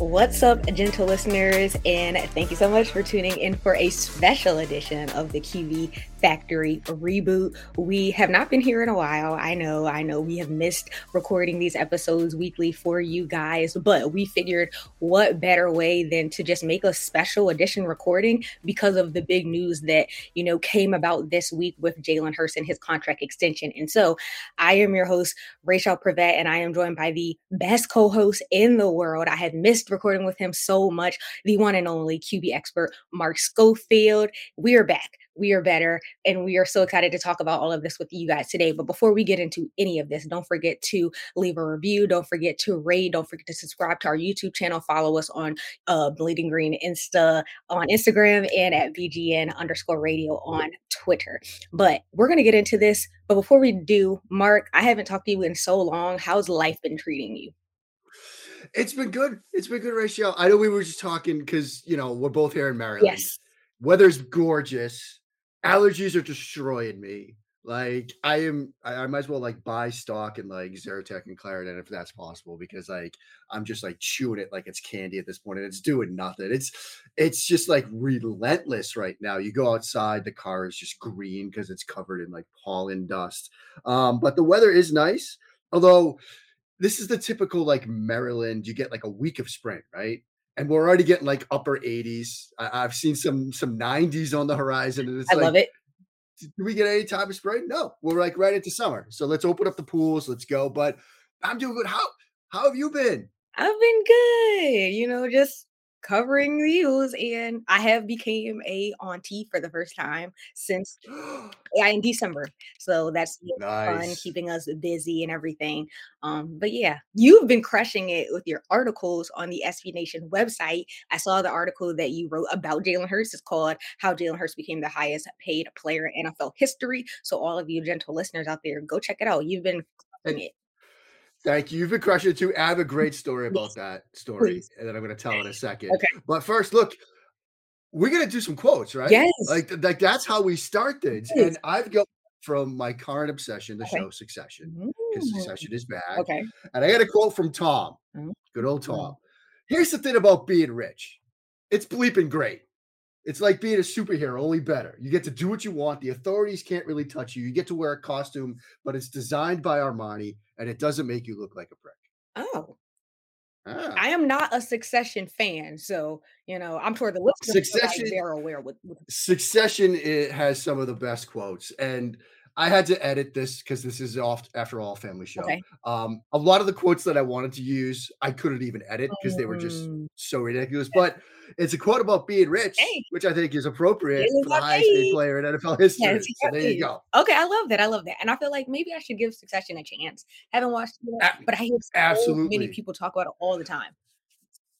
What's up, gentle listeners? And thank you so much for tuning in for a special edition of the QB Factory reboot. We have not been here in a while. I know, I know we have missed recording these episodes weekly for you guys, but we figured what better way than to just make a special edition recording because of the big news that, you know, came about this week with Jalen Hurts and his contract extension. And so I am your host, Raichele Privette, and I am joined by the best co host in the world. I have missed recording with him so much, the one and only QB expert, Mark Schofield. We are back we are better. And we are so excited to talk about all of this with you guys today. But before we get into any of this, don't forget to leave a review. Don't forget to rate. Don't forget to subscribe to our YouTube channel. Follow us on uh, Bleeding Green Insta on Instagram and at BGN underscore radio on Twitter. But we're going to get into this. But before we do, Mark, I haven't talked to you in so long. How's life been treating you? It's been good. It's been good, Raichele. I know we were just talking because you know we're both here in Maryland. Yes. Weather's gorgeous allergies are destroying me. Like I am, I, I, might as well like buy stock in like Zyrtec and Claritin if that's possible because like I'm just like chewing it like it's candy at this point and it's doing nothing. It's it's just like relentless right now. You go outside, the car is just green because it's covered in like pollen dust. Um, but the weather is nice, although this is the typical like Maryland. You get like a week of spring, right? and we're already getting like upper 80s. I, have seen some some 90s on the horizon, and it's I like, love it. Do we get any time of spring? No, we're like right into summer. So let's open up the pools. Let's go. But I'm doing good. How how have you been? I've been good. You know, just covering views and I have became a auntie for the first time since yeah in December. So that's nice. fun keeping us busy and everything. Um but yeah, you've been crushing it with your articles on the SB Nation website. I saw the article that you wrote about Jalen Hurts. It's called How Jalen Hurts Became the Highest Paid Player in NFL History. So all of you gentle listeners out there, go check it out. You've been it. Thank you. You've been crushing it too. I have a great story about that story Please. and then I'm going to tell in a second. Okay. But first, look, we're going to do some quotes, right? Yes. Like, like that's how we start things. And I've got from my current obsession, the okay. show Succession, because Succession is back. Okay. And I got a quote from Tom, mm-hmm. good old Tom. Mm-hmm. Here's the thing about being rich it's bleeping great. It's like being a superhero, only better. You get to do what you want. The authorities can't really touch you. You get to wear a costume, but it's designed by Armani and it doesn't make you look like a prick. Oh. Ah. I am not a Succession fan, so you know I'm sure the listeners Succession they're aware with, with Succession. It has some of the best quotes, and I had to edit this because this is off after all family show. Okay. Um, a lot of the quotes that I wanted to use, I couldn't even edit because they were just mm. so ridiculous. But it's a quote about being rich, which I think is appropriate for the highest paid player in NFL history. Yes, so there you go. Okay, I love that. I love that, and I feel like maybe I should give Succession a chance. Haven't watched it, yet, but I hear so absolutely many people talk about it all the time.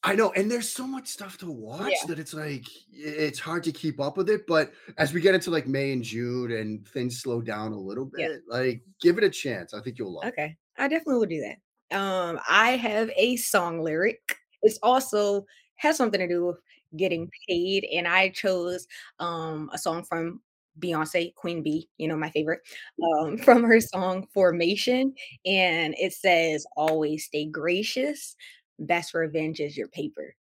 I know, and there's so much stuff to watch yeah. that it's like it's hard to keep up with it. But as we get into like May and June and things slow down a little bit, yeah. like give it a chance. I think you'll love. Okay, I definitely will do that. Um, I have a song lyric. It's also has something to do with getting paid, and I chose um a song from Beyonce, Queen B, you know, my favorite, um, from her song Formation. And it says, Always stay gracious, best revenge is your paper.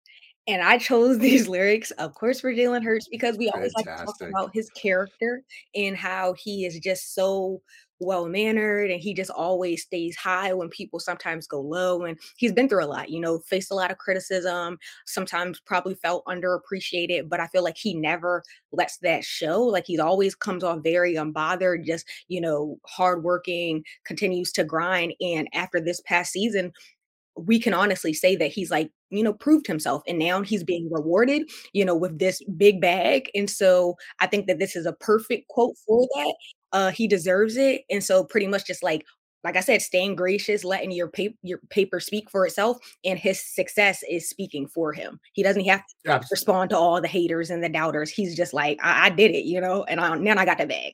And I chose these lyrics, of course, for Jalen Hurts because we always Fantastic. like to talk about his character and how he is just so well mannered and he just always stays high when people sometimes go low. And he's been through a lot, you know, faced a lot of criticism, sometimes probably felt underappreciated, but I feel like he never lets that show. Like he's always comes off very unbothered, just, you know, hardworking, continues to grind. And after this past season, we can honestly say that he's like, you know, proved himself and now he's being rewarded, you know, with this big bag. And so I think that this is a perfect quote for that. Uh, he deserves it. And so pretty much just like like I said, staying gracious, letting your paper your paper speak for itself, and his success is speaking for him. He doesn't have to Absolutely. respond to all the haters and the doubters. He's just like, I, I did it, you know, and I, now I got the bag.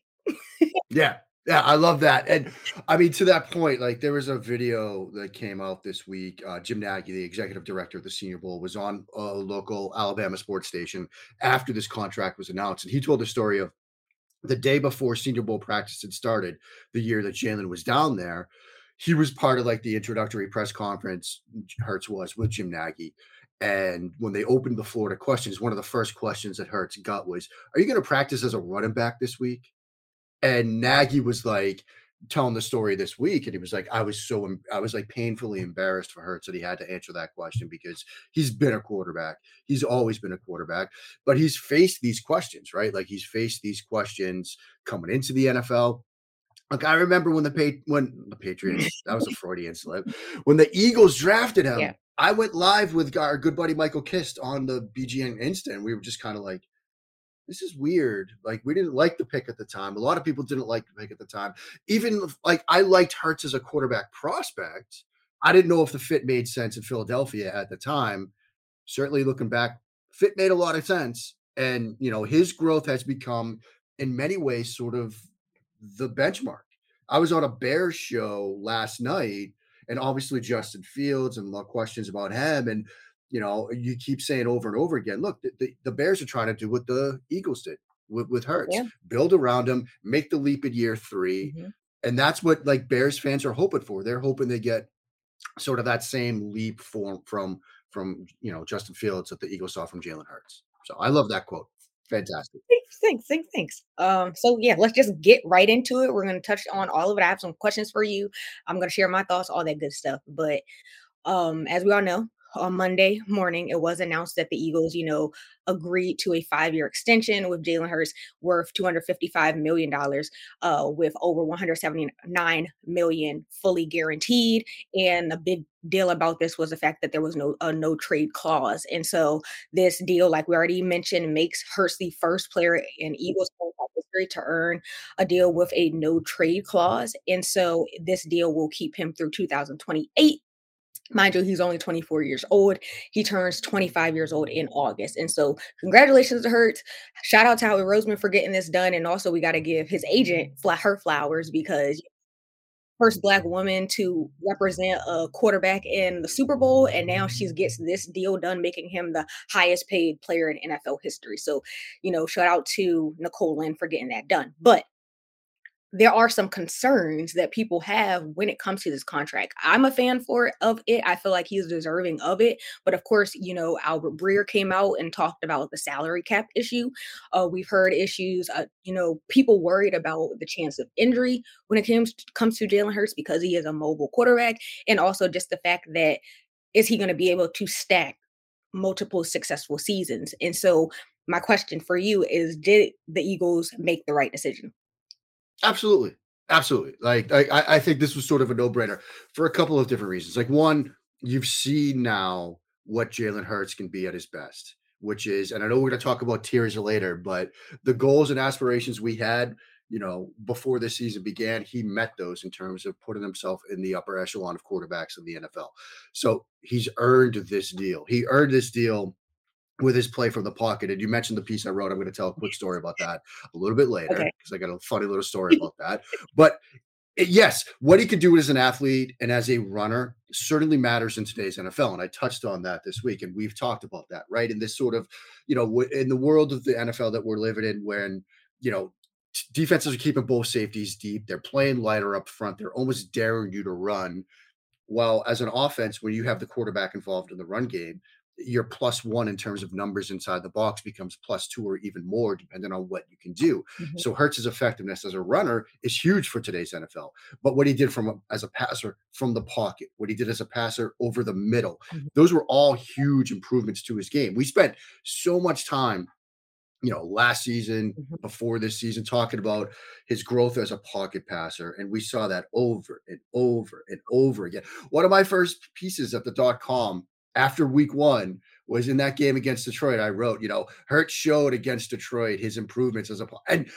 Yeah. Yeah, I love that. And I mean, to that point, like there was a video that came out this week. Uh, Jim Nagy, the executive director of the Senior Bowl, was on a local Alabama sports station after this contract was announced. And he told the story of the day before Senior Bowl practice had started, the year that Jalen was down there. He was part of like the introductory press conference, Hurts was with Jim Nagy. And when they opened the floor to questions, one of the first questions that Hurts got was, Are you going to practice as a running back this week? And Nagy was like telling the story this week, and he was like, I was so I was like painfully embarrassed for Hurts that he had to answer that question because he's been a quarterback. He's always been a quarterback, but he's faced these questions, right? Like he's faced these questions coming into the NFL. Like I remember when the pa- when the Patriots, that was a Freudian slip. When the Eagles drafted him, Yeah. I went live with our good buddy Michael Kist on the BGN Instant. We were just kind of like, this is weird. Like we didn't like the pick at the time. A lot of people didn't like the pick at the time. Even like I liked Hurts as a quarterback prospect. I didn't know if the fit made sense in Philadelphia at the time. Certainly looking back, fit made a lot of sense. And you know, his growth has become in many ways sort of the benchmark. I was on a Bears show last night, and obviously Justin Fields and a lot of questions about him. And you know, you keep saying over and over again, look, the, the, Bears are trying to do what the Eagles did with, with Hurts. Yeah. Build around him, make the leap at year 3 Mhm. And that's what like Bears fans are hoping for. They're hoping they get sort of that same leap from from from you know Justin Fields that the Eagles saw from Jalen Hurts. So I love that quote. Fantastic. Thanks, thanks, thanks, thanks. Um, so yeah, let's just get right into it. We're gonna touch on all of it. I have some questions for you. I'm gonna share my thoughts, all that good stuff. But um, as we all know, on Monday morning, it was announced that the Eagles, you know, agreed to a five-year extension with Jalen Hurts worth $255 million, uh, with over 179 million fully guaranteed. And the big deal about this was the fact that there was no a no trade clause. And so this deal, like we already mentioned, makes Hurts the first player in Eagles history to earn a deal with a no trade clause. And so this deal will keep him through 2028. Mind you, he's only 24 years old. He turns 25 years old in August. And so, congratulations to Hurts. Shout out to Howie Roseman for getting this done. And also, we got to give his agent her flowers because first black woman to represent a quarterback in the Super Bowl, and now she gets this deal done, making him the highest paid player in NFL history. So, you know, shout out to Nicole Lynn for getting that done. But there are some concerns that people have when it comes to this contract. I'm a fan for of it. I feel like he's deserving of it. But of course, you know, Albert Breer came out and talked about the salary cap issue. Uh, we've heard issues, uh, you know, people worried about the chance of injury when it comes comes to Jalen Hurts because he is a mobile quarterback, and also just the fact that is he going to be able to stack multiple successful seasons? And so, my question for you is: Did the Eagles make the right decision? Absolutely. Absolutely. Like I, I think this was sort of a no-brainer for a couple of different reasons. Like one, you've seen now what Jalen Hurts can be at his best, which is, and I know we're going to talk about tiers later, but the goals and aspirations we had, you know, before this season began, he met those in terms of putting himself in the upper echelon of quarterbacks in the NFL. So he's earned this deal. He earned this deal with his play from the pocket. And you mentioned the piece I wrote. I'm going to tell a quick story about that a little bit later Okay. because I got a funny little story about that. But eh, yes, what he could do as an athlete and as a runner certainly matters in today's NFL. And I touched on that this week, and we've talked about that, right? In this sort of, you know, in the world of the NFL that we're living in, when, you know, defenses are keeping both safeties deep, they're playing lighter up front, they're almost daring you to run. While as an offense, when you have the quarterback involved in the run game, your plus one in terms of numbers inside the box becomes plus two or even more, depending on what you can do. Mhm. So Hurts's effectiveness as a runner is huge for today's NFL. But what he did from a, as a passer from the pocket, what he did as a passer over the middle, Mhm. those were all huge improvements to his game. We spent so much time you know, last season, Mhm. before this season, talking about his growth as a pocket passer. And we saw that over and over and over again. One of my first pieces at the dot com after week one was in that game against Detroit. I wrote, you know, Hurt showed against Detroit his improvements as a po- and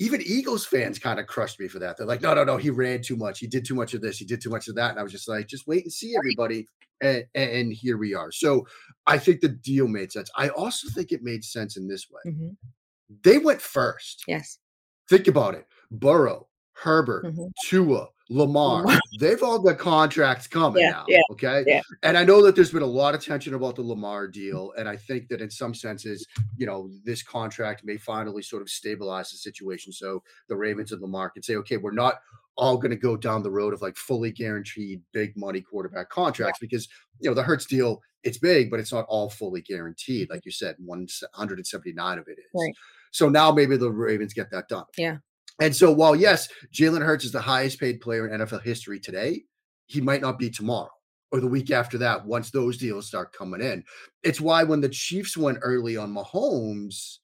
even Eagles fans kind of crushed me for that. They're like, no, no, no, he ran too much. He did too much of this. He did too much of that. And I was just like, just wait and see, everybody. And, and here we are. So I think the deal made sense. I also think it made sense in this way. Mhm. They went first. Yes. Think about it. Burrow, Herbert, Mhm. Tua, Lamar, Lamar. they've all got contracts coming Yeah, now. yeah, Okay. yeah. And I know that there's been a lot of tension about the Lamar deal. And I think that in some senses, you know, this contract may finally sort of stabilize the situation. So the Ravens and Lamar can say, okay, we're not all going to go down the road of like fully guaranteed big money quarterback contracts because, you know, the Hurts deal, it's big, but it's not all fully guaranteed. Like you said, 179 of it is. Right. So now maybe the Ravens get that done. Yeah. And so while yes, Jalen Hurts is the highest paid player in NFL history today, he might not be tomorrow or the week after that once those deals start coming in. It's why when the Chiefs went early on Mahomes,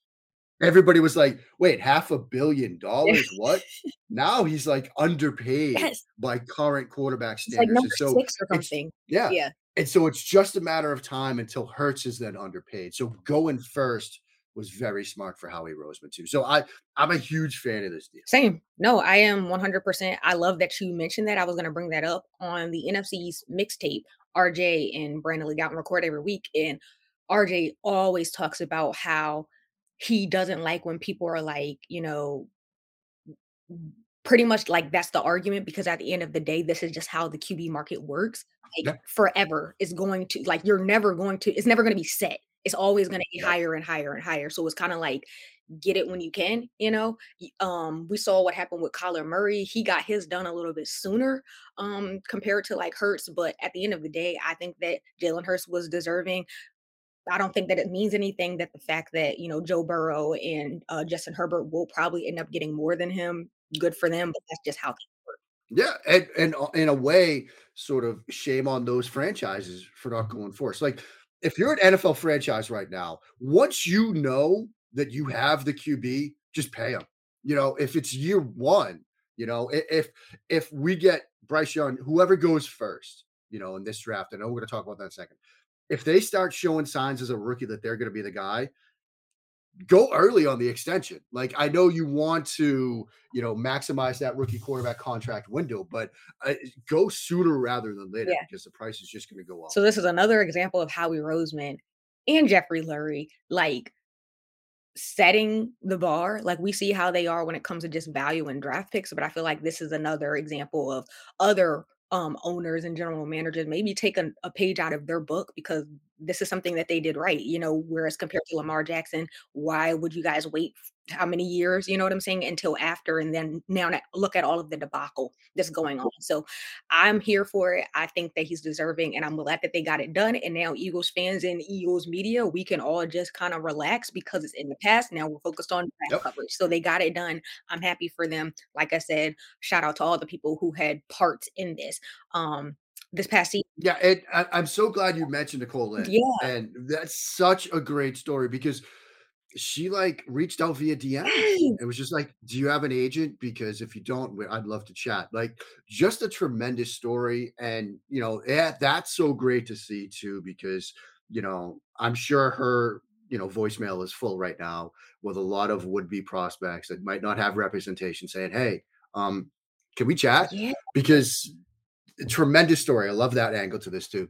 everybody was like, wait, half a billion dollars? What? now he's like underpaid Yes. by current quarterback It's like standards. so something. yeah. Yeah. And so it's just a matter of time until Hurts is then underpaid. So going first was very smart for Howie Roseman too. So I I'm a huge fan of this deal. Same. No, I am 100%. I love that you mentioned that. I was going to bring that up on the NFC's mixtape. RJ and Brandon Lee Gowton record every week. And RJ always talks about how he doesn't like when people are like, you know, pretty much like that's the argument because at the end of the day, this is just how the QB market works. Like Yeah. forever is going to, like, you're never going to, it's never going to be set. It's always going to get Yeah. higher and higher and higher. So it's kind of like, get it when you can, you know? um we saw what happened with Kyler Murray. He got his done a little bit sooner um compared to like Hurts, but at the end of the day, I think that Jalen Hurts was deserving. I don't think that it means anything that the fact that, you know, Joe Burrow and uh, Justin Herbert will probably end up getting more than him. Good for them, but that's just how things work. Yeah, and and uh, in a way, sort of shame on those franchises for not going for first. Like if you're an NFL franchise right now, once you know that you have the QB, just pay him. You know, if it's year one, you know, if if we get Bryce Young, whoever goes first, you know, in this draft, I know we're going to talk about that in a second. If they start showing signs as a rookie that they're going to be the guy, go early on the extension. Like I know you want to, you know, maximize that rookie quarterback contract window, but uh, go sooner rather than later Yeah. because the price is just going to go up. So this is another example of Howie Roseman and Jeffrey Lurie like setting the bar. Like we see how they are when it comes to just value and draft picks, but I feel like this is another example of other um owners and general managers maybe take a, a page out of their book because this is something that they did right you know whereas compared to lamar jackson why would you guys wait how many years you know what i'm saying until after and then now look at all of the debacle that's going on so I'm here for it. I think that he's deserving, and I'm glad that they got it done. And now, Eagles fans and Eagles media, we can all just kind of relax because it's in the past. Now we're focused on draft Yep. coverage. So they got it done. I'm happy for them. Like I said, shout out to all the people who had parts in this. Um, this past season, yeah, I, I'm so glad you mentioned Nicole Lynn. yeah, And that's such a great story because she like reached out via DM. It was just like, do you have an agent? Because if you don't, I'd love to chat. Like, just a tremendous story. And, you know, yeah, that's so great to see too, because, you know, I'm sure her, you know, voicemail is full right now with a lot of would be prospects that might not have representation saying, hey, um, can we chat? yeah. Because tremendous story. I love that angle to this too.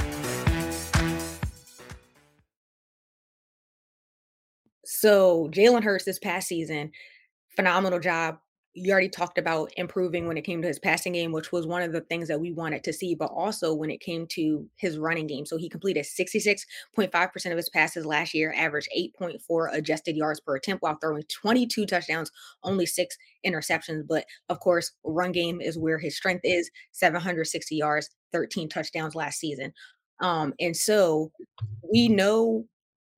So Jalen Hurts this past season, phenomenal job. you already talked about improving when it came to his passing game, which was one of the things that we wanted to see, but also when it came to his running game. So he completed 66.5% of his passes last year, averaged 8.4 adjusted yards per attempt while throwing 22 touchdowns, only six interceptions. But of course, run game is where his strength is 760 yards, 13 touchdowns last season. Um, and so we know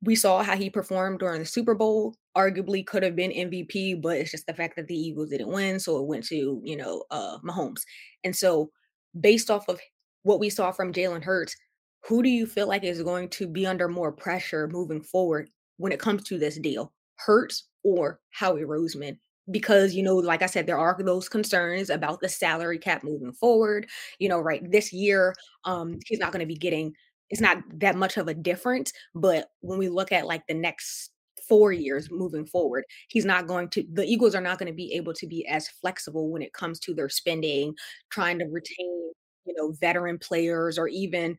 we saw how he performed during the Super Bowl. Arguably could have been MVP, but it's just the fact that the Eagles didn't win, so it went to you know uh, Mahomes. And so, based off of what we saw from Jalen Hurts, who do you feel like is going to be under more pressure moving forward when it comes to this deal, Hurts or Howie Roseman? Because you know, like I said, there are those concerns about the salary cap moving forward. You know, right this year, um, he's not going to be getting it's not that much of a difference. But when we look at like the next four years moving forward, he's not going to, the Eagles are not going to be able to be as flexible when it comes to their spending, trying to retain, you know, veteran players or even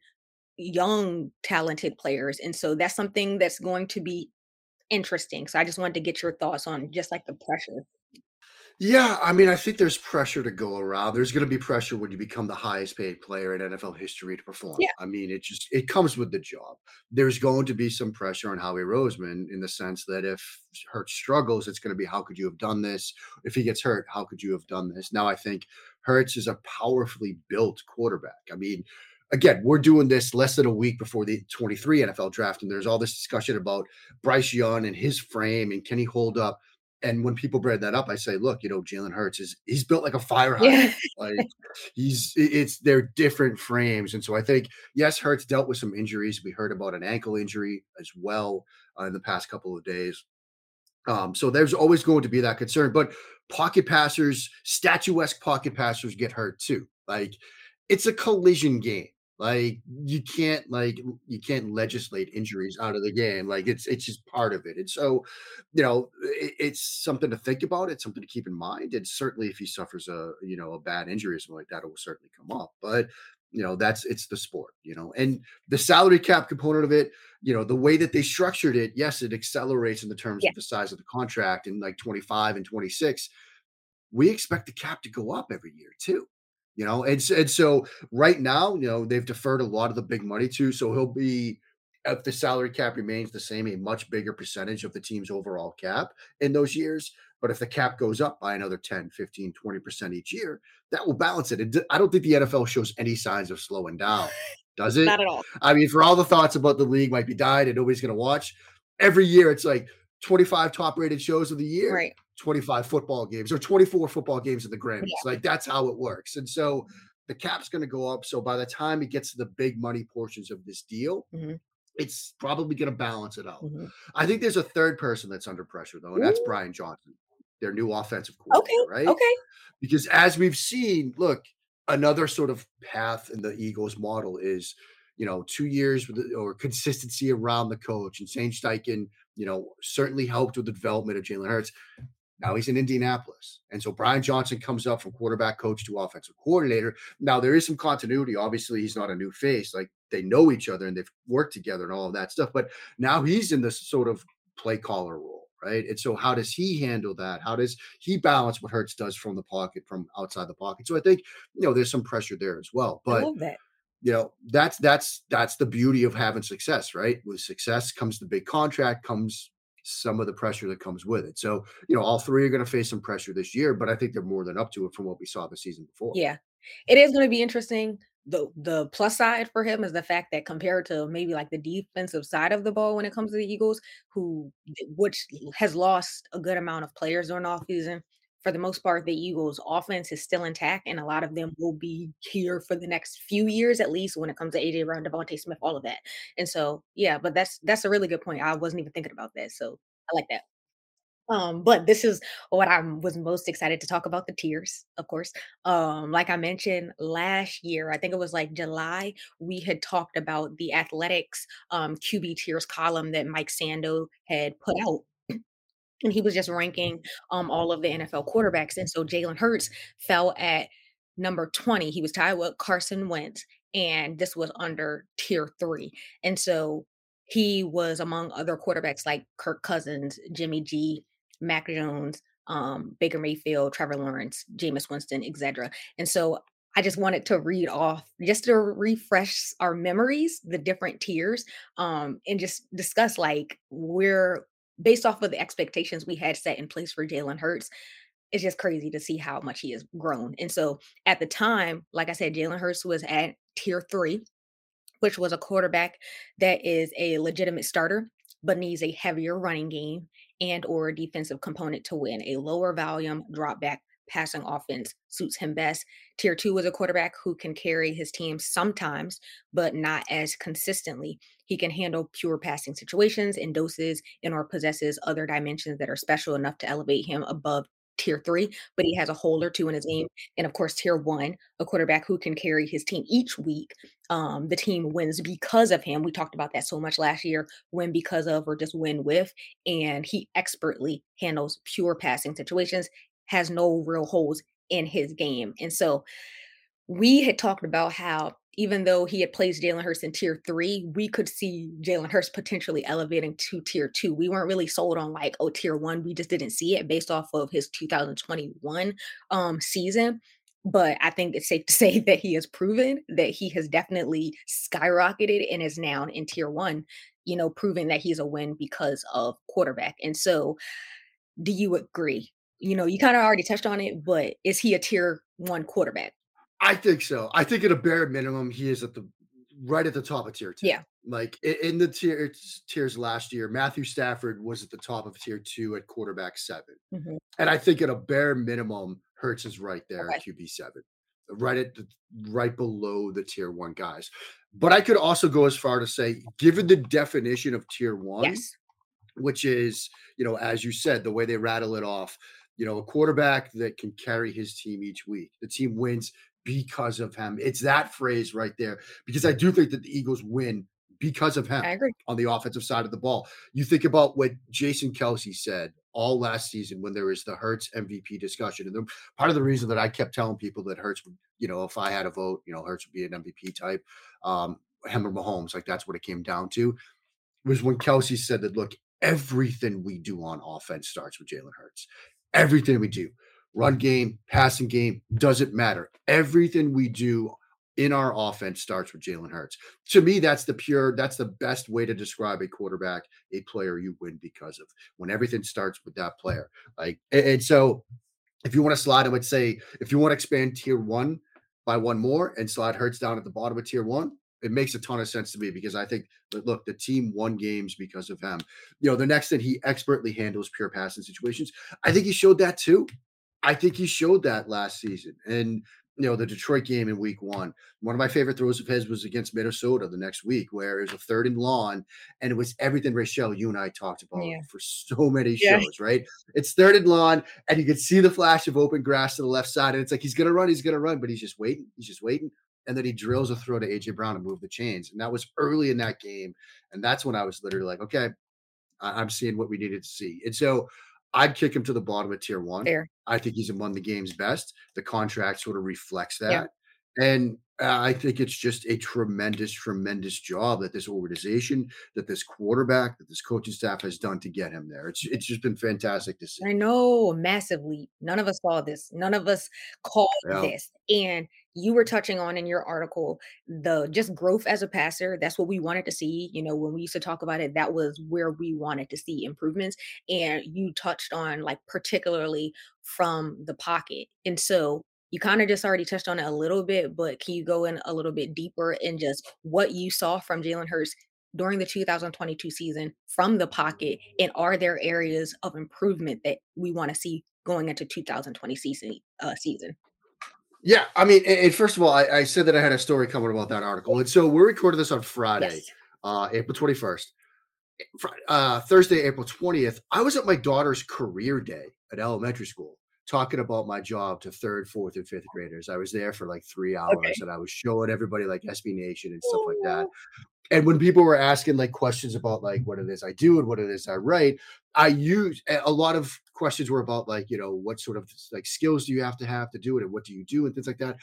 young talented players. And so that's something that's going to be interesting. So I just wanted to get your thoughts on just like the pressure. Yeah, I mean, I think there's pressure to go around. There's going to be pressure when you become the highest paid player in NFL history to perform. Yeah. I mean, it just it comes with the job. There's going to be some pressure on Howie Roseman in the sense that if Hurt struggles, it's going to be how could you have done this? If he gets hurt, how could you have done this? Now, I think Hurts is a powerfully built quarterback. I mean, again, we're doing this less than a week before the 23 NFL draft, and there's all this discussion about Bryce Young and his frame and can he hold up and when people bring that up, I say, look, you know, Jalen Hurts is he's built like a fire hydrant. Yeah. like he's it's they're different frames. And so I think, yes, Hurts dealt with some injuries. We heard about an ankle injury as well uh, in the past couple of days. Um, so there's always going to be that concern. But pocket passers, statuesque pocket passers get hurt too. Like it's a collision game. Like you can't like you can't legislate injuries out of the game. Like it's it's just part of it. And so, you know, it, it's something to think about. It's something to keep in mind. And certainly, if he suffers a you know a bad injury or something like that, it will certainly come up. But you know that's it's the sport you know and the salary cap component of it you know the way that they structured it yes it accelerates in the terms yeah. of the size of the contract in like 25 and 26 we expect the cap to go up every year too you know, and, and so right now, you know, they've deferred a lot of the big money to, so he'll be if the salary cap remains the same, a much bigger percentage of the team's overall cap in those years. But if the cap goes up by another 10, 15, 20% each year, that will balance it. I don't think the NFL shows any signs of slowing down, does it? Not at all. I mean, for all the thoughts about the league might be died and nobody's going to watch, every year it's like 25 top rated shows of the year. Right. 25 football games or 24 football games in the Grammys. Yeah. Like that's how it works. And so the cap's going to go up. So by the time it gets to the big money portions of this deal, mm-hmm. it's probably going to balance it out. Mm-hmm. I think there's a third person that's under pressure though, and Ooh. that's Brian Johnson, their new offensive coordinator, okay. right? Okay. Because as we've seen, look, another sort of path in the Eagles model is you know, two years with the, or consistency around the coach. And Shane Steichen, you know, certainly helped with the development of Jalen Hurts. Now he's in Indianapolis. And so Brian Johnson comes up from quarterback coach to offensive coordinator. Now there is some continuity. Obviously, he's not a new face. Like they know each other and they've worked together and all of that stuff. But now he's in this sort of play caller role, right? And so how does he handle that? How does he balance what Hurts does from the pocket, from outside the pocket? So I think, you know, there's some pressure there as well. But you know that's that's that's the beauty of having success right with success comes the big contract comes some of the pressure that comes with it. So, you know, all three are going to face some pressure this year, but I think they're more than up to it from what we saw the season before. Yeah. It is going to be interesting. The the plus side for him is the fact that compared to maybe like the defensive side of the ball when it comes to the Eagles, who which has lost a good amount of players during off season, for the most part, the Eagles' offense is still intact, and a lot of them will be here for the next few years, at least when it comes to AJ Brown, DeVonta Smith, all of that. And so, yeah, but that's that's a really good point. I wasn't even thinking about that, so I like that. Um, but this is what I was most excited to talk about the tiers, of course. Um, like I mentioned last year, I think it was like July, we had talked about the athletics um QB tiers column that Mike Sando had put out and he was just ranking um all of the NFL quarterbacks. And so Jalen Hurts fell at number 20. He was tied with Carson Wentz, and this was under tier three. And so he was among other quarterbacks like Kirk Cousins, Jimmy G, Mac Jones, um, Baker Mayfield, Trevor Lawrence, Jameis Winston, etc. And so I just wanted to read off just to refresh our memories, the different tiers, um, and just discuss like we're based off of the expectations we had set in place for Jalen Hurts. It's just crazy to see how much he has grown. And so at the time, like I said, Jalen Hurts was at tier three, which was a quarterback that is a legitimate starter, but needs a heavier running game and or a defensive component to win. A lower volume drop back passing offense suits him best. Tier two is a quarterback who can carry his team sometimes, but not as consistently. He can handle pure passing situations and doses and or possesses other dimensions that are special enough to elevate him above tier three, but he has a hole or two in his game. And of course, tier one, a quarterback who can carry his team each week. Um, the team wins because of him. We talked about that so much last year win because of or just win with. And he expertly handles pure passing situations, has no real holes in his game. And so we had talked about how even though he had placed Jalen Hurts in tier three, we could see Jalen Hurts potentially elevating to tier two. We weren't really sold on like, oh, tier one. We just didn't see it based off of his 2021 um, season. But I think it's safe to say that he has proven that he has definitely skyrocketed and is now in tier one, you know, proving that he's a win because of quarterback. And so, do you agree? You know, you kind of already touched on it, but is he a tier one quarterback? I think so. I think at a bare minimum, he is at the right at the top of tier two. Yeah. Like in the tier, tiers last year, Matthew Stafford was at the top of tier two at quarterback 7 Mhm. And I think at a bare minimum, Hurts is right there Okay. at QB seven, right at the right below the tier one guys. But I could also go as far to say, given the definition of tier one, Yes. which is, you know, as you said, the way they rattle it off, you know, a quarterback that can carry his team each week. The team wins because of him. It's that phrase right there. Because I do think that the Eagles win because of him I agree. on the offensive side of the ball. You think about what Jason Kelce said all last season when there was the Hurts MVP discussion. And the, part of the reason that I kept telling people that Hurts would, you know, if I had a vote, you know, Hurts would be an MVP type, um, him or Mahomes, like that's what it came down to, was when Kelce said that, look, everything we do on offense starts with Jalen Hurts. Everything we do, run game, passing game, doesn't matter. Everything we do in our offense starts with Jalen Hurts. To me, that's the pure, that's the best way to describe a quarterback, a player you win because of when everything starts with that player. Like, and, so if you want to slide, I would say if you want to expand tier one by one more and slide Hurts down at the bottom of tier one, it makes a ton of sense to me because I think look, the team won games because of him. You know, the next thing he expertly handles pure passing situations. I think he showed that too. I think he showed that last season. And you know, the Detroit game in week one. One of my favorite throws of his was against Minnesota the next week, where it was a third and long, and it was everything Raichele, you and I talked about Yeah. for so many Yeah. shows, right? It's third and long, and you can see the flash of open grass to the left side, and it's like he's gonna run, he's gonna run, but he's just waiting, he's just waiting. And then he drills a throw to AJ Brown to move the chains. And that was early in that game. And that's when I was literally like, okay, I- I'm seeing what we needed to see. And so I'd kick him to the bottom of tier one. Fair. I think he's among the game's best. The contract sort of reflects that. Yeah. And Uh, I think it's just a tremendous, tremendous job that this organization, that this quarterback, that this coaching staff has done to get him there. It's it's just been fantastic to see. I know, massively. None of us saw this. None of us called Yeah. this. And you were touching on in your article the just growth as a passer. That's what we wanted to see. You know, when we used to talk about it, that was where we wanted to see improvements. And you touched on like particularly from the pocket. And so you kind of just already touched on it a little bit, but can you go in a little bit deeper in just what you saw from Jalen Hurts during the 2022 season from the pocket? And are there areas of improvement that we want to see going into 2020 season? Uh, season? Yeah, I mean, and, first of all, I, I said that I had a story coming about that article, and so we're recording this on Friday, Yes. uh, April twenty first. Uh, Thursday, April twentieth, I was at my daughter's career day at elementary school, talking about my job to third, fourth, and fifth graders. I was there for like three hours, Okay. and I was showing everybody like SB Nation and stuff like that. And when people were asking like questions about like what it is I do and what it is I write, I use a lot of questions were about like, you know, what sort of like skills do you have to have to do it and what do you do and things like that.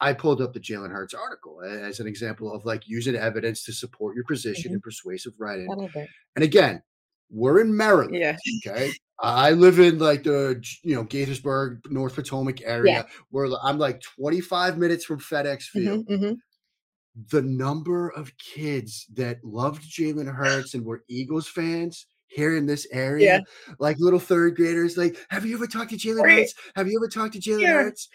I pulled up the Jalen Hurts article as an example of like using evidence to support your position Mhm. and persuasive writing. I love that. And again, we're in Maryland. Yeah. Okay. I live in like the you know Gaithersburg, North Potomac area, Yeah. where I'm like 25 minutes from FedEx Field. Mhm, mhm. The number of kids that loved Jalen Hurts and were Eagles fans here in this area, like little third graders, like, have you ever talked to Jalen Right. Hurts? Have you ever talked to Jalen Yeah. Hurts?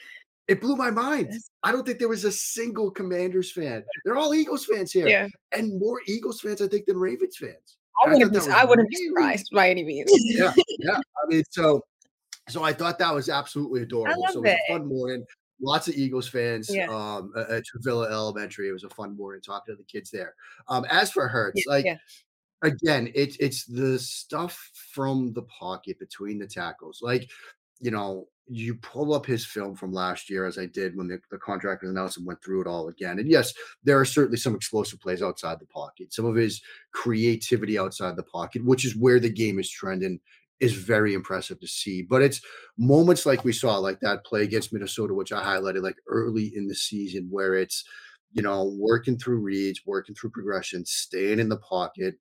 It blew my mind. I don't think there was a single Commanders fan. They're all Eagles fans here, Yeah. and more Eagles fans, I think, than Ravens fans. I wouldn't be I wouldn't be surprised by any means. yeah, yeah. I mean, so so I thought that was absolutely adorable. love so it was that. a fun morning. Lots of Eagles fans Yeah. um, at, at Travilah Elementary. It was a fun morning talking to the kids there. Um, as for Hurts, Yeah, like yeah. again, it's it's the stuff from the pocket between the tackles. Like, you know, you pull up his film from last year, as I did when the, the contract was announced and went through it all again. And yes, there are certainly some explosive plays outside the pocket. Some of his creativity outside the pocket, which is where the game is trending, is very impressive to see. But it's moments like we saw, like that play against Minnesota, which I highlighted like early in the season, where it's you know, working through reads, working through progression, staying in the pocket,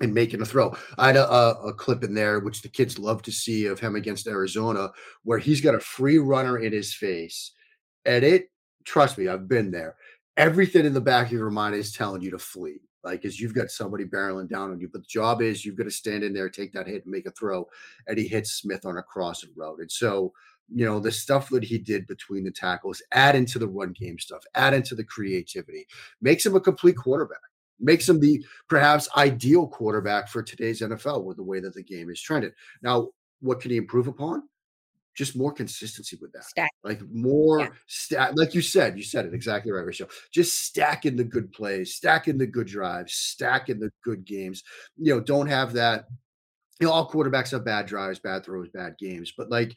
and making a throw. I had a, a, a clip in there, which the kids love to see of him against Arizona, where he's got a free runner in his face. And it, trust me, I've been there. Everything in the back of your mind is telling you to flee. Like, as you've got somebody barreling down on you, but the job is you've got to stand in there, take that hit, and make a throw. And he hits Smith on a crossing route. And so, you know, the stuff that he did between the tackles, add into the run game stuff, add into the creativity, makes him a complete quarterback makes him the perhaps ideal quarterback for today's NFL with the way that the game is trended. Now, what can he improve upon? Just more consistency with that. Stack. Like more Yeah. stack, like you said, you said it exactly right, Raichele. Just stacking the good plays, stacking the good drives, stacking the good games. You know, don't have that. You know, all quarterbacks have bad drives, bad throws, bad games, but like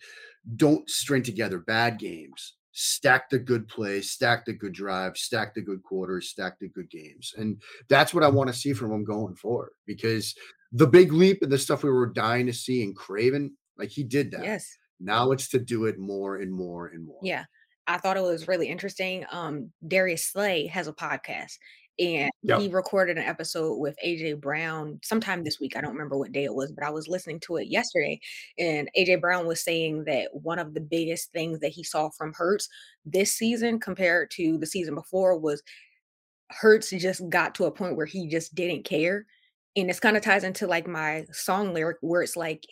don't string together bad games. Stack the good plays, stack the good drives, stack the good quarters, stack the good games. And that's what I want to see from him going forward because the big leap and the stuff we were dying to see in Craven, like he did that. Yes. Now it's to do it more and more and more. Yeah. I thought it was really interesting. Um, Darius Slay has a podcast and Yep. he recorded an episode with AJ Brown sometime this week. I don't remember what day it was, but I was listening to it yesterday. And AJ Brown was saying that one of the biggest things that he saw from Hurts this season compared to the season before was Hurts just got to a point where he just didn't care. And this kind of ties into like my song lyric where it's like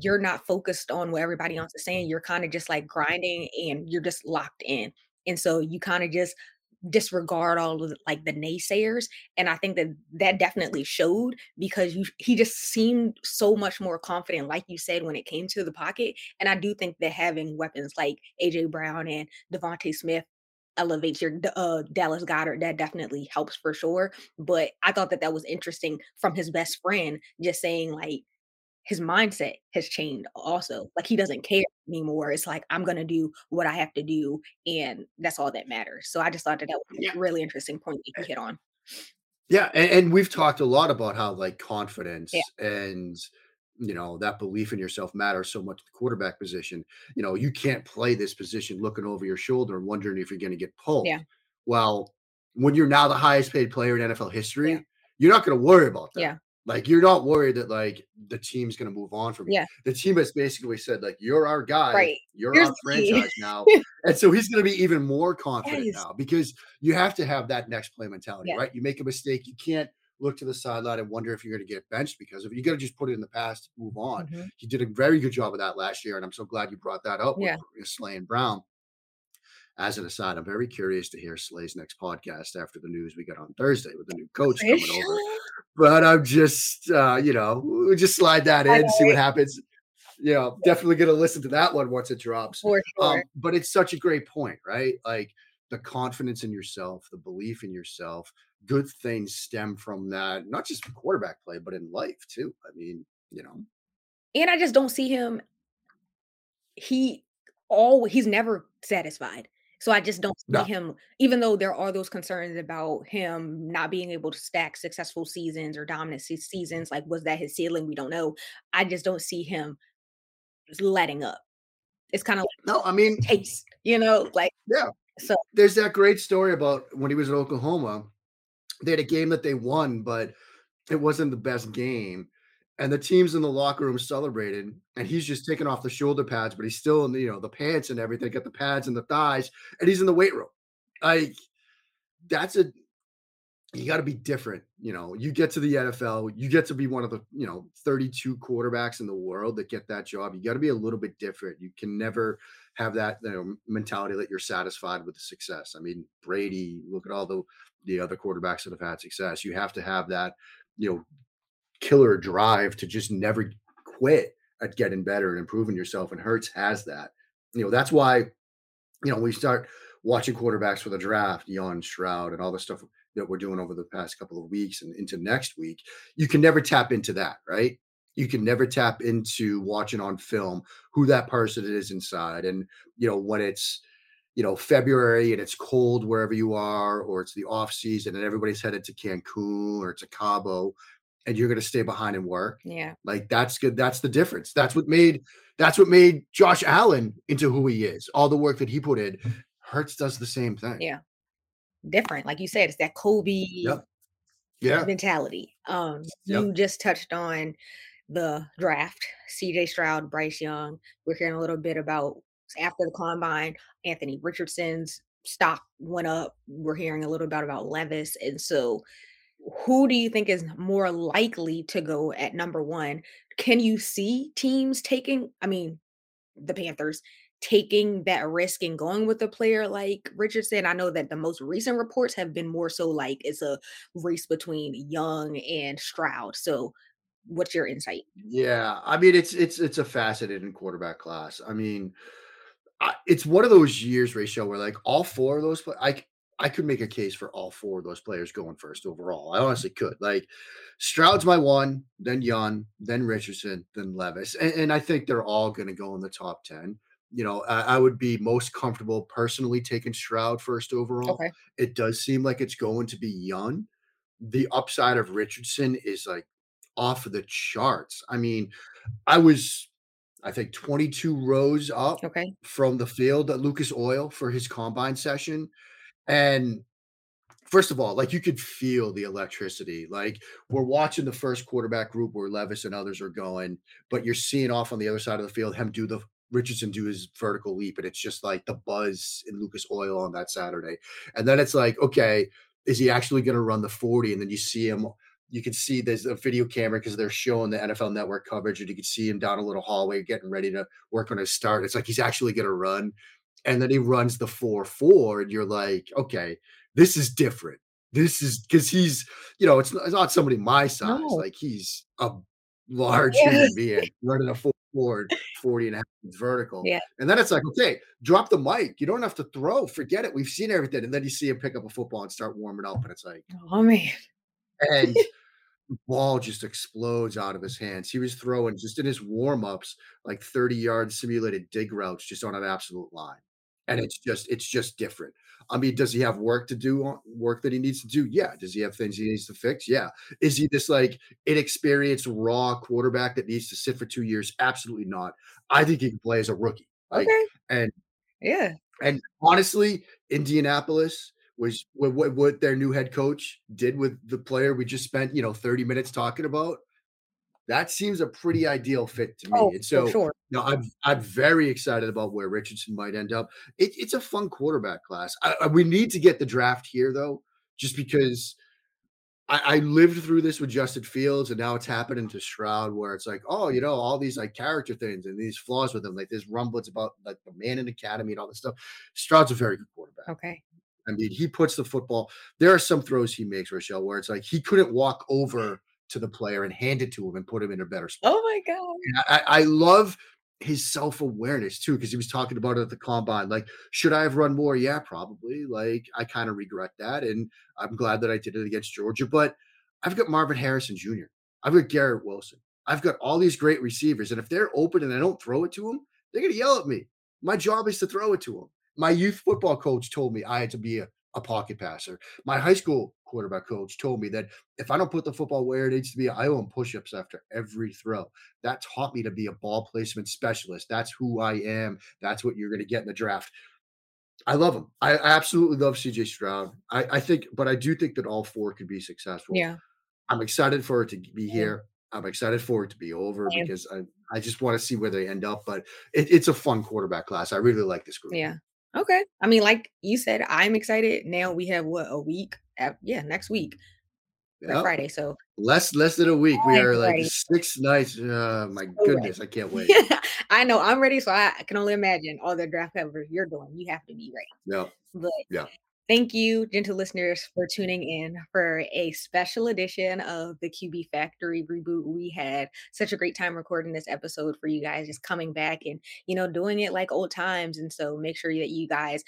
you're not focused on what everybody else is saying. You're kind of just like grinding and you're just locked in. And so you kind of just disregard all of the, like the naysayers and i think that that definitely showed because you he just seemed so much more confident like you said when it came to the pocket and i do think that having weapons like aj brown and devonta smith elevates your uh, dallas goedert that definitely helps for sure but i thought that that was interesting from his best friend just saying like his mindset has changed also. Like he doesn't care anymore. It's like I'm gonna do what I have to do, and that's all that matters. So I just thought that that was Yeah. a really interesting point that you eh hit on. Yeah, and, and we've talked a lot about how like confidence Yeah. and you know that belief in yourself matters so much the quarterback position. You know, mm-hmm. you can't play this position looking over your shoulder and wondering if you're going to get pulled. Yeah. Well, when you're now the highest paid player in NFL history, Yeah. you're not going to worry about that. Yeah. Like you're not worried that like the team's going to move on from you. Yeah. The team has basically said like you're our guy. Right. You're Here's our franchise now. and so he's going to be even more confident Yes. now because you have to have that next play mentality, Yeah. right? You make a mistake, you can't look to the sideline and wonder if you're going to get benched because of it. You got to just put it in the past, move on. Mhm. He did a very good job of that last year, and I'm so glad you brought that up Yeah. with Slay and Brown. As an aside, I'm very curious to hear Slay's next podcast after the news we got on Thursday with the new coach coming over. But I'm just, uh, you know, we'll just slide that in, see what happens. You know, definitely going to listen to that one once it drops. Sure. Um, but it's such a great point, right? Like the confidence in yourself, the belief in yourself, good things stem from that, not just quarterback play, but in life too. I mean, you know, and I just don't see him. He all he's never satisfied. So I just don't see No. him, even though there are those concerns about him not being able to stack successful seasons or dominant seasons. Like, was that his ceiling? We don't know. I just don't see him just letting up. It's kind of no, I mean, like taste, you know, like Yeah. So there's that great story about when he was at Oklahoma. They had a game that they won, but it wasn't the best game. And the team's in the locker room celebrating, and he's just taking off the shoulder pads, but he's still in the, you know, the pants and everything, got the pads and the thighs, and he's in the weight room. Like, that's a you got to be different. You know, you get to the NFL, you get to be one of the, you know, 32 quarterbacks in the world that get that job. You got to be a little bit different. You can never have that you know, mentality that you're satisfied with the success. I mean, Brady, look at all the the other quarterbacks that have had success. You have to have that, you know, killer drive to just never quit at getting better and improving yourself. And Hurts has that. You know, that's why, you know, we start watching quarterbacks for the draft, Young, Stroud, and all the stuff that we're doing over the past couple of weeks and into next week, you can never tap into that, right? You can never tap into watching on film who that person is inside. And, you know, when it's, you know, February and it's cold wherever you are, or it's the off season and everybody's headed to Cancun or to Cabo, and you're going to stay behind and work. Yeah. Like that's good. That's the difference. That's what made that's what made Josh Allen into who he is. All the work that he put in. Hurts does the same thing. Yeah different. Like you said, it's that Kobe yep. yeah. mentality. Um, yep. you just touched on the draft, CJ Stroud, Bryce Young. We're hearing a little bit about after the combine, Anthony Richardson's stock went up. We're hearing a little bit about Levis. And so who do you think is more likely to go at number one? Can you see teams taking, I mean, the Panthers taking that risk and going with a player like Richardson. I know that the most recent reports have been more so like it's a race between Young and Stroud. So what's your insight? Yeah, I mean it's it's it's a fascinating quarterback class. I mean, it's one of those years, Raichele where like all four of those, I I could make a case for all four of those players going first overall. I honestly could. Like Stroud's my one, then Young, then Richardson, then Levis, and, and I think they're all going to go in the top ten you know, I, I, would be most comfortable personally taking Stroud first overall. Okay. It does seem like it's going to be Young. The upside of Richardson is like off of the charts. I mean, I was, I think, 22 rows up okay. from the field at Lucas Oil for his combine session. And first of all, like you could feel the electricity. Like we're watching the first quarterback group where Levis and others are going, but you're seeing off on the other side of the field him do the Richardson do his vertical leap, and it's just like the buzz in Lucas Oil on that Saturday. And then it's like, okay, is he actually going to run the 40? And then you see him, you can see there's a video camera because they're showing the NFL network coverage, and you can see him down a little hallway getting ready to work on his start. It's like he's actually going to run. And then he runs the 4 4, and you're like, okay, this is different. This is because he's, you know, it's not, it's not somebody my size. No. Like he's a large yes. human being running a 4 forward 40 and a half vertical. Yeah. And then it's like, okay, drop the mic. You don't have to throw. Forget it. We've seen everything. And then you see him pick up a football and start warming up. And it's like, oh man. And the ball just explodes out of his hands. He was throwing just in his warm-ups, like 30 yard simulated dig routes just on an absolute line. And it's just, it's just different. I mean, does he have work to do? Work that he needs to do? Yeah. Does he have things he needs to fix? Yeah. Is he this like inexperienced, raw quarterback that needs to sit for two years? Absolutely not. I think he can play as a rookie. Like, okay. And yeah. And honestly, Indianapolis was what, what, what their new head coach did with the player we just spent, you know, 30 minutes talking about that seems a pretty ideal fit to me. Oh, and so, sure. you know, I'm I'm very excited about where Richardson might end up. It, it's a fun quarterback class. I, I, we need to get the draft here though, just because I, I, lived through this with Justin Fields, and now it's happening to Stroud, where it's like, oh, you know, all these like character things and these flaws with him, like there's rumblings about like the man in academy and all this stuff. Stroud's a very good quarterback. Okay. I mean, he puts the football. There are some throws he makes, Raichele, where it's like he couldn't walk over to the player and hand it to him and put him in a better spot. Oh my god! I, I love his self awareness too, because he was talking about it at the combine. Like, should I have run more? Yeah, probably. Like, I kind of regret that, and I'm glad that I did it against Georgia. But I've got Marvin Harrison Jr. I've got Garrett Wilson. I've got all these great receivers, and if they're open and I don't throw it to them, they're gonna yell at me. My job is to throw it to them. My youth football coach told me I had to be a, a pocket passer. My high school quarterback coach told me that if I don't put the football where it needs to be, I own push-ups after every throw. That taught me to be a ball placement specialist. That's who I am. That's what you're going to get in the draft. I love him. I absolutely love CJ Stroud. I, I think, but I do think that all four could be successful. Yeah. I'm excited for it to be here. I'm excited for it to be over Same. because I, I just want to see where they end up. But it, it's a fun quarterback class. I really like this group. Yeah. Okay. I mean, like you said, I'm excited. Now we have what a week. At, yeah, next week. Yep. Friday. So Less less than a week. We are like six nights. Uh, my So goodness, I can't wait. I know I'm ready. So I, I can only imagine all the draft covers you're doing. You have to be ready. Yeah. But Yeah. Thank you, gentle listeners, for tuning in for a special edition of the QB Factory reboot. We had such a great time recording this episode for you guys, just coming back and you know doing it like old times. And so make sure that you guys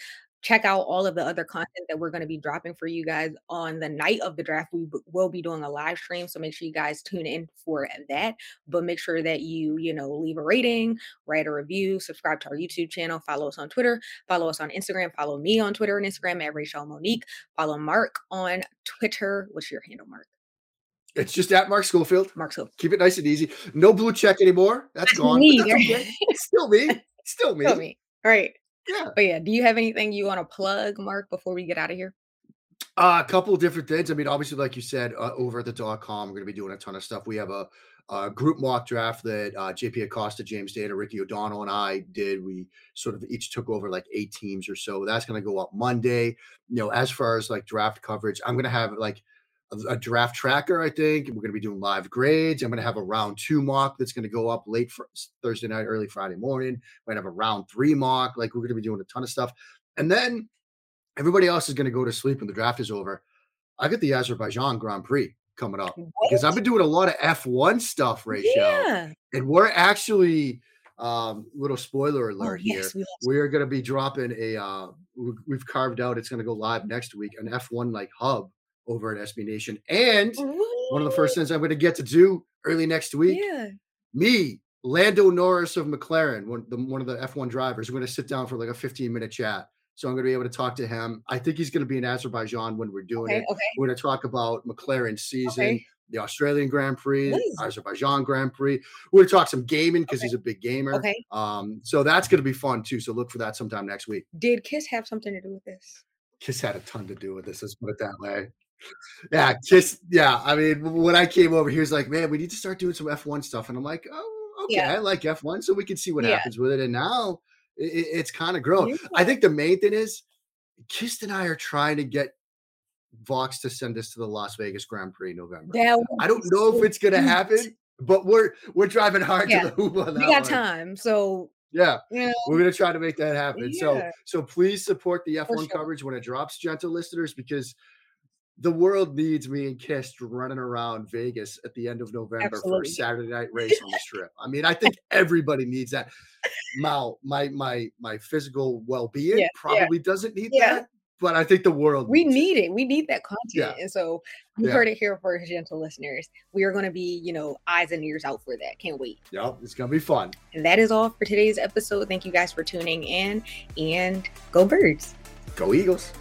check out all of the other mm-hmm. content that we're going to be dropping for you guys on the night of the draft. We b- will be doing a live stream, so make sure you guys tune in for that. But make sure that you you know leave a rating, write a review, subscribe to our YouTube channel, follow us on Twitter, follow us on Instagram, follow me on Twitter and Instagram at Rachel Monique, follow Mark on Twitter. What's your handle, Mark? It's just at Mark Schofield. Mark Silva. Keep it nice and easy. No blue check anymore. That's That's gone. that's okay. Still me. Still me. Tell me. All right. Yeah. But yeah, do you have anything you want to plug, Mark, before we get out of here? Uh, a couple of different things. I mean, obviously, like you said, uh, over at the dot com, we're going to be doing a ton of stuff. We have a, a group mock draft that uh, JP Acosta, James Dator, Ricky O'Donnell, and I did. We sort of each took over like eight teams or so. That's going to go up Monday. You know, as far as like draft coverage, I'm going to have like a, draft tracker. I think we're going to be doing live grades. I'm going to have a round two mock that's going to go up late for Thursday night, early Friday morning. We're going to have a round three mock. Like we're going to be doing a ton of stuff, and then everybody else is going to go to sleep when the draft is over. I got the Azerbaijan Grand Prix coming up because I've been doing a lot of F1 stuff, Raichele, Yeah. and we're actually um little spoiler Oh, alert here. yes, we, we are going to be dropping a uh we've carved out it's going to go live next week an F1 like hub over at SB Nation and one of the first things I'm going to get to do early next week Yeah. me, Lando Norris of McLaren, one, the, one of the F1 drivers, we're going to sit down for like a 15 minute chat. So I'm going to be able to talk to him. I think he's going to be in Azerbaijan when we're doing Okay. it. Okay. We're going to talk about McLaren's season, Okay. the Australian Grand Prix. Azerbaijan Grand Prix. We're going to talk some gaming because he's a big gamer. Okay. Um, so that's going to be fun too. So look for that sometime next week. Did Kiss have something to do with this? Kiss had a ton to do with this. Let's put it that way. Yeah, Kiss. Yeah, I mean, when I came over, he was like, "Man, we need to start doing some F1 stuff," and I'm like, "Oh, okay, Yeah. I like F1, so we can see what Yeah. happens with it." And now it, it's kind of grown. Yeah. I think the main thing is, Kist and I are trying to get Vox to send us to the Las Vegas Grand Prix in November. I don't know so if it's going to happen, but we're we're driving hard Yeah. to the hoop on that We got one. time, so Yeah. know. We're gonna try to make that happen. So so please support the F1 sure. coverage when it drops, gentle listeners, because the world needs me and Kiss running around Vegas at the end of November for a Saturday night race on the strip. I mean, I think everybody needs that. Mal, my my my physical well-being Yeah, yeah. probably doesn't need Yeah. that, but I think the world we needs need it. We need that content. Yeah. And so you Yeah. heard it here for gentle listeners. We are going to be, you know, eyes and ears out for that. Can't wait. Yep, it's gonna be fun. And that is all for today's episode. Thank you guys for tuning in and go birds. Go Eagles.